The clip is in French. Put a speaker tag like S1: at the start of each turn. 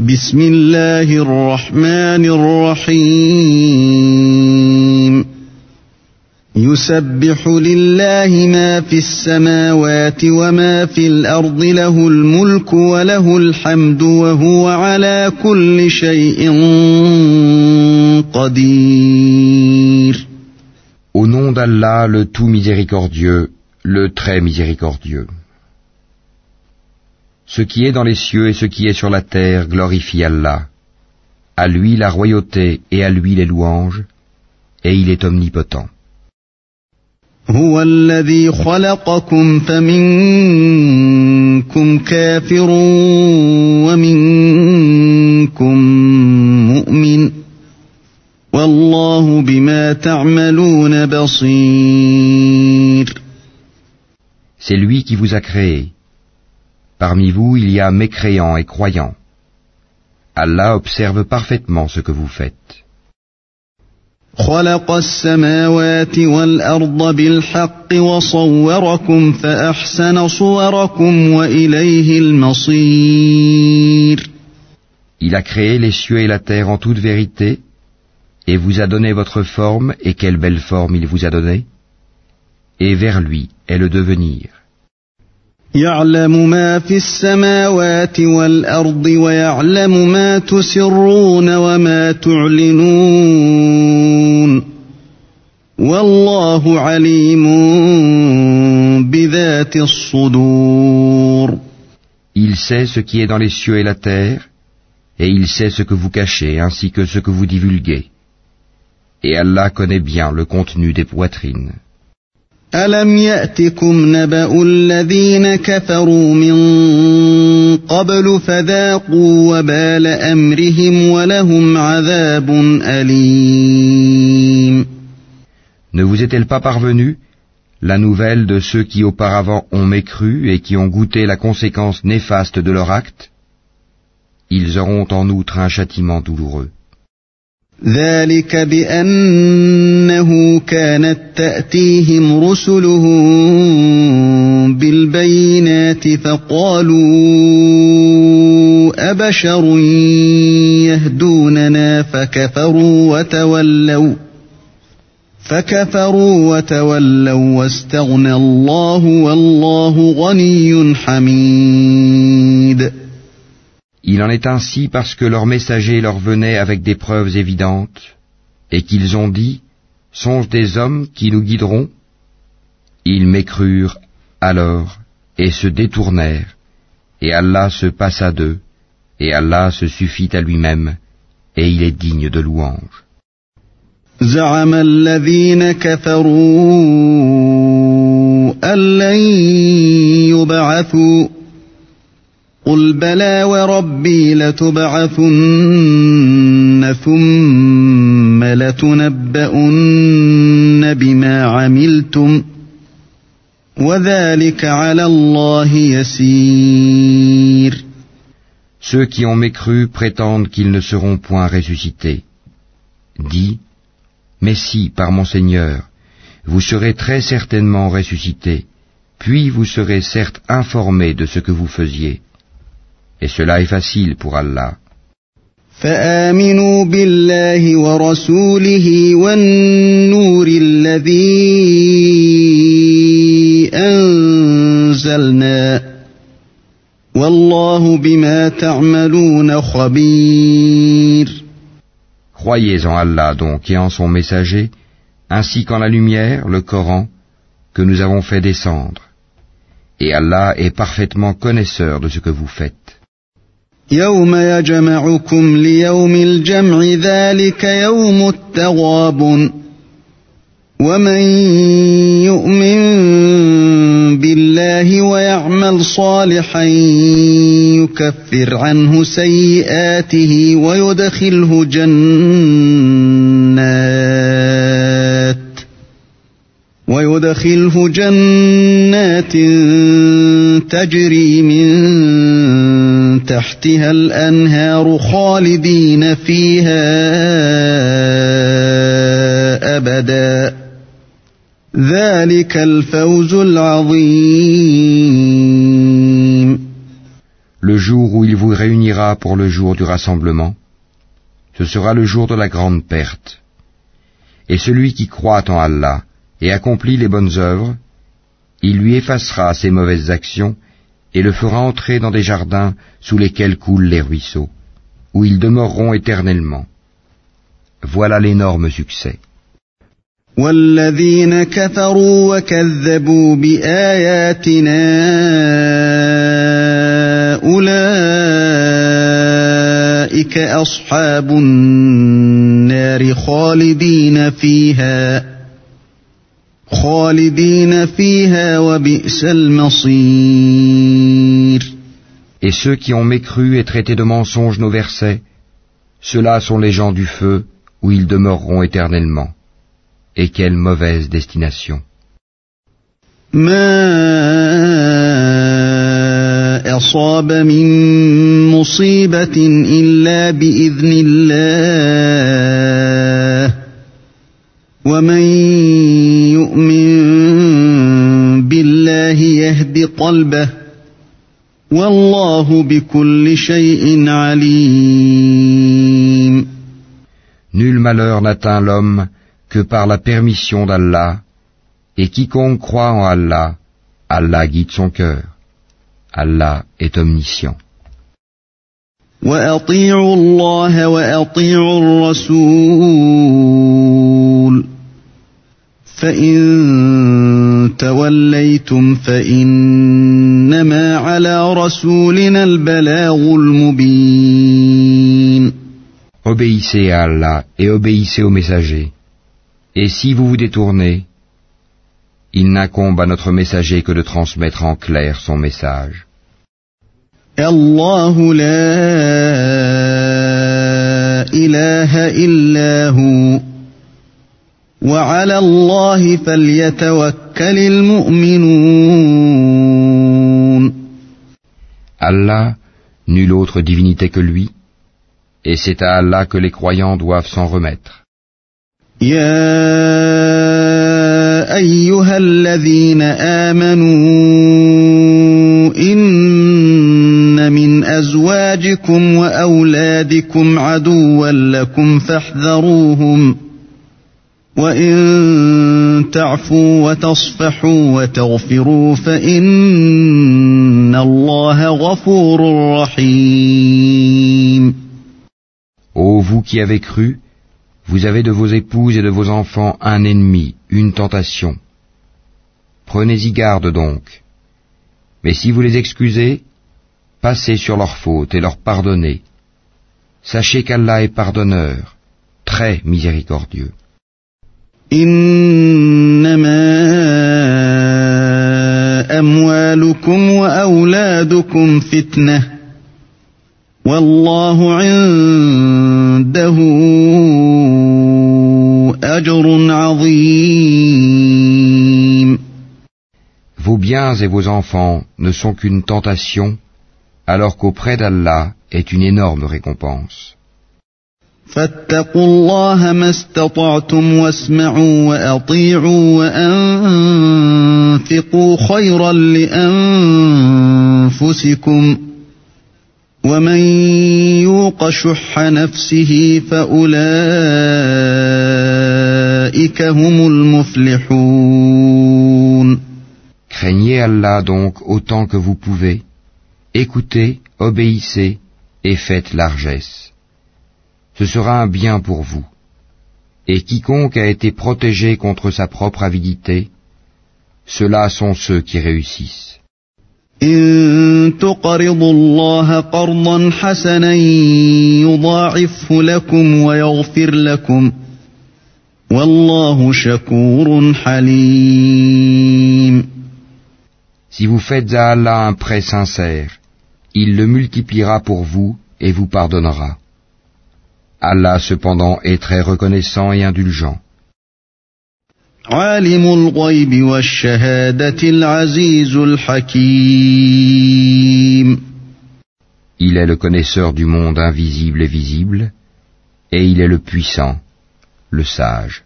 S1: بسم الله الرحمن الرحيم يسبح لله ما في السماوات وما في الأرض له الملك وله الحمد وهو على كل شيء قدير
S2: Au nom d'Allah, le tout miséricordieux, le très miséricordieux. Ce qui est dans les cieux et ce qui est sur la terre glorifie Allah. À lui la royauté et à lui les louanges, et il est omnipotent.
S1: هو الذي خلقكم فمنكم كافر ومنكم مؤمن والله بما تعملون بصير
S2: C'est lui qui vous a créé. Parmi vous, il y a mécréants et croyants. Allah observe parfaitement ce que vous faites. Il a créé les cieux et la terre en toute vérité, et vous a donné votre forme, et quelle belle forme il vous a donnée. Et vers lui est le devenir.
S1: يعلم ما في السماوات والأرض ويعلم ما تسرون وما تعلنون والله عليم بذات الصدور
S2: Il sait ce qui est dans les cieux et la terre, et il sait ce que vous cachez ainsi que ce que vous divulguez. Et Allah connaît bien le contenu des poitrines.
S1: ألم يأتكم نبأ الذين كفروا من قبل فذاقوا وبال أمرهم ولهم عذاب أليم
S2: Ne vous est-elle pas parvenue la nouvelle de ceux qui auparavant ont mécru et qui ont goûté la conséquence néfaste de leur acte Ils auront en outre un châtiment douloureux.
S1: ذلك بأنه كانت تأتيهم رسلهم بالبينات فقالوا أبشر يهدوننا فكفروا وتولوا فكفروا وتولوا واستغنى الله والله غني حميد
S2: Il en est ainsi parce que leurs messagers leur venaient avec des preuves évidentes, et qu'ils ont dit, Songe des hommes qui nous guideront Ils m'écrurent alors et se détournèrent, et Allah se passa d'eux, et Allah se suffit à lui-même, et il est digne de louange.
S1: زعم الذين كفروا أن لن يبعثوا قل بلى وربي لتبعثن ثم لتنبؤن بما عملتم وذلك على الله يسير
S2: Ceux qui ont mécru prétendent qu'ils ne seront point ressuscités. Dis, mais si, par mon Seigneur, vous serez très certainement ressuscités, puis vous serez certes informés de ce que vous faisiez. Et cela est facile pour Allah.
S1: فآمنوا بالله ورسوله والنور الذي أنزلنا والله بما تعملون خبير
S2: Croyez en Allah donc et en son messager, ainsi qu'en la lumière, le Coran, que nous avons fait descendre. Et Allah est parfaitement connaisseur de ce que vous faites.
S1: يوم يجمعكم ليوم الجمع ذلك يوم التغاب ومن يؤمن بالله ويعمل صالحا يكفر عنه سيئاته ويدخله جنات ويدخله جنات تجري من تحتها الأنهار خالدين فيها أبدا ذلك الفوز العظيم
S2: le jour où il vous réunira pour le jour du rassemblement, ce sera le jour de la grande perte. Et celui qui croit en Allah et accomplit les bonnes œuvres, il lui effacera ses mauvaises actions et le fera entrer dans des jardins sous lesquels coulent les ruisseaux, où ils demeureront éternellement. Voilà l'énorme succès. Et ceux qui ont mécru et traité de mensonges nos versets, ceux-là sont les gens du feu où ils demeureront éternellement. Et quelle mauvaise destination. Nul malheur n'atteint l'homme que par la permission d'Allah, et quiconque croit en Allah, Allah guide son cœur. Allah est omniscient. Obéissez à Allah et obéissez aux messagers. Et si vous vous détournez, il n'incombe à notre messager que de transmettre en clair son message. وعلى الله فليتوكل المؤمنون. الله nul autre divinité que lui et c'est à Allah que les croyants doivent s'en remettre.
S1: يا أيها الذين آمنوا إن من أزواجكم وأولادكم عدوا لكم فاحذروهم. وإن تعفوا وتصفحوا وتغفروا فإن الله غفور رحيم
S2: Ô vous qui avez cru, Vous avez de vos épouses et de vos enfants un ennemi, une tentation. Prenez-y garde donc. Mais si vous les excusez, passez sur leurs fautes et leur pardonnez. Sachez qu'Allah est pardonneur, très miséricordieux. Vos biens et vos enfants ne sont qu'une tentation, alors qu'auprès d'Allah est une énorme récompense.
S1: فاتقوا الله ما استطعتم واسمعوا وأطيعوا وأنفقوا خيرا لأنفسكم ومن يوق شح نفسه فأولئك هم المفلحون
S2: Craignez Allah donc autant que vous pouvez, écoutez, obéissez et faites largesse. Ce sera un bien pour vous. Et quiconque a été protégé contre sa propre avidité, ceux-là sont ceux qui réussissent.
S1: إن تقرضوا الله قرضا حسنا يضاعفه لكم ويغفر لكم والله شكور حليم
S2: Si vous faites à Allah un prêt sincère, il le multipliera pour vous et vous pardonnera. Allah cependant est très reconnaissant et indulgent.
S1: Il
S2: est le connaisseur du monde invisible et visible, et il est le puissant, le sage.